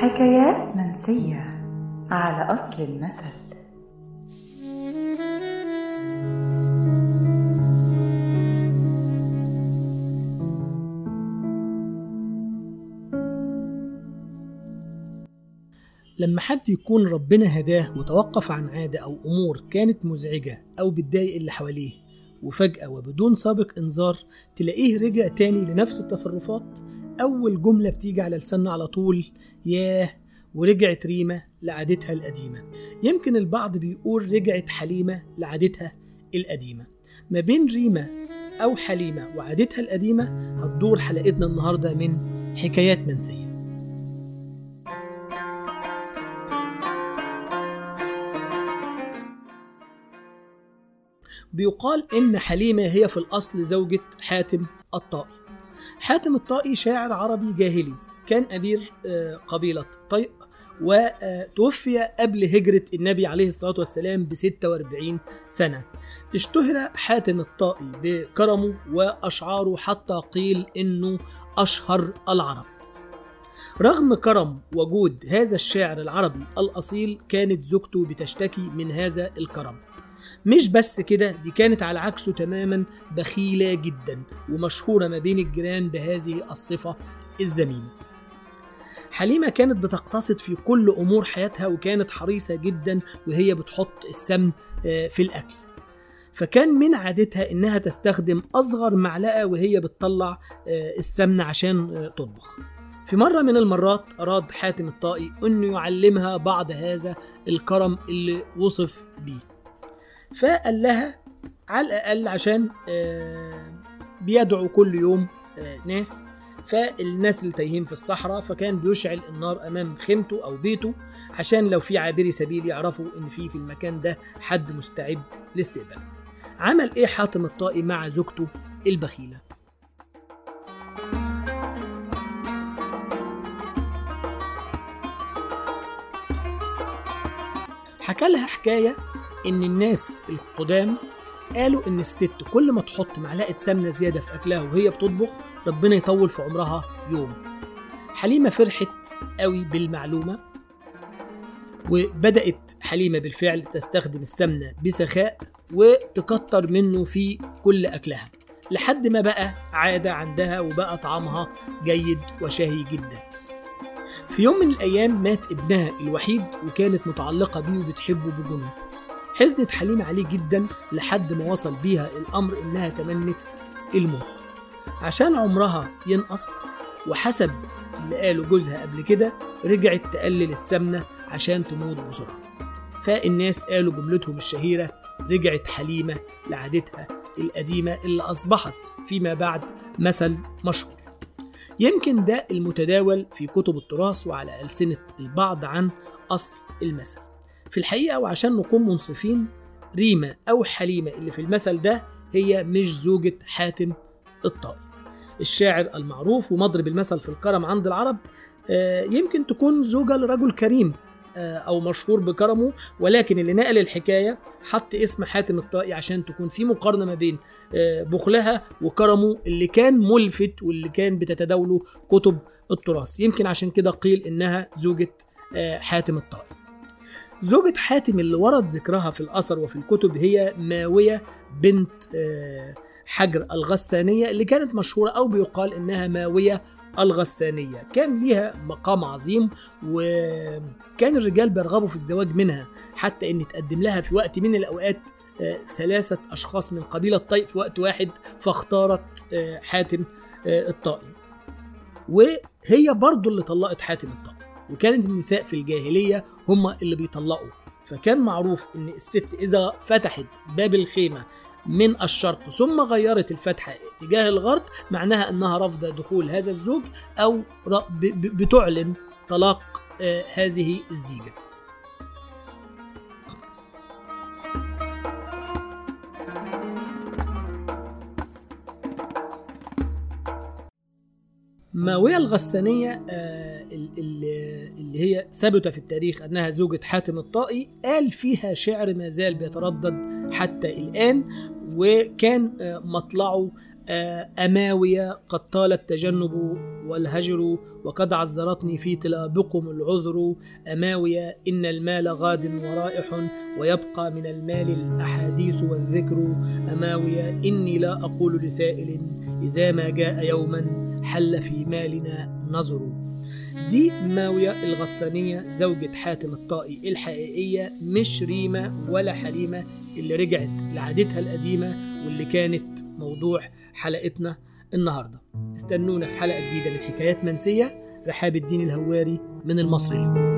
حكايات منسية على أصل المثل. لما حد يكون ربنا هداه وتوقف عن عادة أو أمور كانت مزعجة أو بتضايق اللي حواليه وفجأة وبدون سابق إنذار تلاقيه رجع تاني لنفس التصرفات أول جملة بتيجي على لساننا على طول ياه! ورجعت ريمة لعادتها القديمة. يمكن البعض بيقول رجعت حليمة لعادتها القديمة. ما بين ريمة أو حليمة وعادتها القديمة هتدور حلقتنا النهاردة من حكايات منسية. بيقال إن حليمة هي في الأصل زوجة حاتم الطائي. حاتم الطائي شاعر عربي جاهلي كان أمير آه، قبيلة طيء وتوفي قبل هجرة النبي عليه الصلاة والسلام ب 46 سنة. اشتهر حاتم الطائي بكرمه وأشعاره حتى قيل إنه أشهر العرب. رغم كرم وجود هذا الشاعر العربي الأصيل كانت زوجته بتشتكي من هذا الكرم. مش بس كده دي كانت على عكسه تماما بخيلة جدا ومشهورة ما بين الجيران بهذه الصفة الذميمة حليمة كانت بتقتصد في كل أمور حياتها وكانت حريصة جدا وهي بتحط السمن آه، في الأكل. فكان من عادتها إنها تستخدم أصغر معلقة وهي بتطلع آه، السمن عشان آه، تطبخ. في مرة من المرات أراد حاتم الطائي أنه يعلمها بعض هذا الكرم اللي وصف بيه. فقال لها على الأقل عشان آه، بيدعو كل يوم آه، ناس. فالناس اللي تايهين في الصحراء فكان بيشعل النار أمام خيمته أو بيته عشان لو في عابري سبيل يعرفوا إن في في المكان ده حد مستعد لاستقباله عمل إيه حاتم الطائي مع زوجته البخيلة؟ حكى لها حكاية إن الناس القدام قالوا إن الست كل ما تحط معلقة سمنة زيادة في أكلها وهي بتطبخ ربنا يطول في عمرها يوم. حليمة فرحت قوي بالمعلومة وبدأت حليمة بالفعل تستخدم السمنة بسخاء وتكتر منه في كل أكلها لحد ما بقى عادة عندها وبقى طعمها جيد وشهي جدا. في يوم من الأيام مات ابنها الوحيد وكانت متعلقة بيه وبتحبه بجنون حزنت حليمة عليه جدا لحد ما وصل بيها الأمر إنها تمنت الموت. عشان عمرها ينقص وحسب اللي قاله جوزها قبل كده رجعت تقلل السمنة عشان تموت بسرعة. فالناس قالوا جملتهم الشهيرة رجعت حليمة لعادتها القديمة اللي أصبحت فيما بعد مثل مشهور. يمكن ده المتداول في كتب التراث وعلى ألسنة البعض عن أصل المثل. في الحقيقة وعشان نكون منصفين ريمة أو حليمة اللي في المثل ده هي مش زوجة حاتم الطائي. الشاعر المعروف ومضرب المثل في الكرم عند العرب آه، يمكن تكون زوجة لرجل كريم آه، أو مشهور بكرمه ولكن اللي نقل الحكاية حط اسم حاتم الطائي عشان تكون في مقارنة ما بين آه، بخلها وكرمه اللي كان ملفت واللي كان بتتداوله كتب التراث. يمكن عشان كده قيل إنها زوجة حاتم الطائي. زوجة حاتم اللي ورد ذكرها في الأثر وفي الكتب هي ماوية بنت آه، حجر الغسانية اللي كانت مشهورة أو بيقال إنها ماوية الغسانية. كان ليها مقام عظيم وكان الرجال بيرغبوا في الزواج منها حتى إن تقدم لها في وقت من الأوقات آه، ثلاثة أشخاص من قبيلة طيء في وقت واحد فاختارت آه، حاتم الطائي. وهي برضو اللي طلقت حاتم الطائي. وكانت النساء في الجاهلية هم اللي بيطلقوا. فكان معروف إن الست إذا فتحت باب الخيمة من الشرق ثم غيرت الفتحة اتجاه الغرب معناها إنها رافضة دخول هذا الزوج أو بتعلن طلاق آه، هذه الزيجة. ماوية الغسانية آه، اللي هي ثبت في التاريخ أنها زوجة حاتم الطائي قال فيها شعر ما زال بيتردد حتى الآن وكان آه، مطلعه آه، أماوية قد طال التجنب والهجر وقد عذرتني في تلابكم العذر أماوية إن المال غاد ورائح ويبقى من المال الأحاديث والذكر أماوية إني لا أقول لسائل إذا ما جاء يوما حل في مالنا نظر. دي ماوية الغسانية زوجة حاتم الطائي الحقيقية مش ريمة ولا حليمة اللي رجعت لعادتها القديمة واللي كانت موضوع حلقتنا النهاردة. استنونا في حلقة جديدة من حكايات منسية رحاب الدين الهواري من المصري اليوم.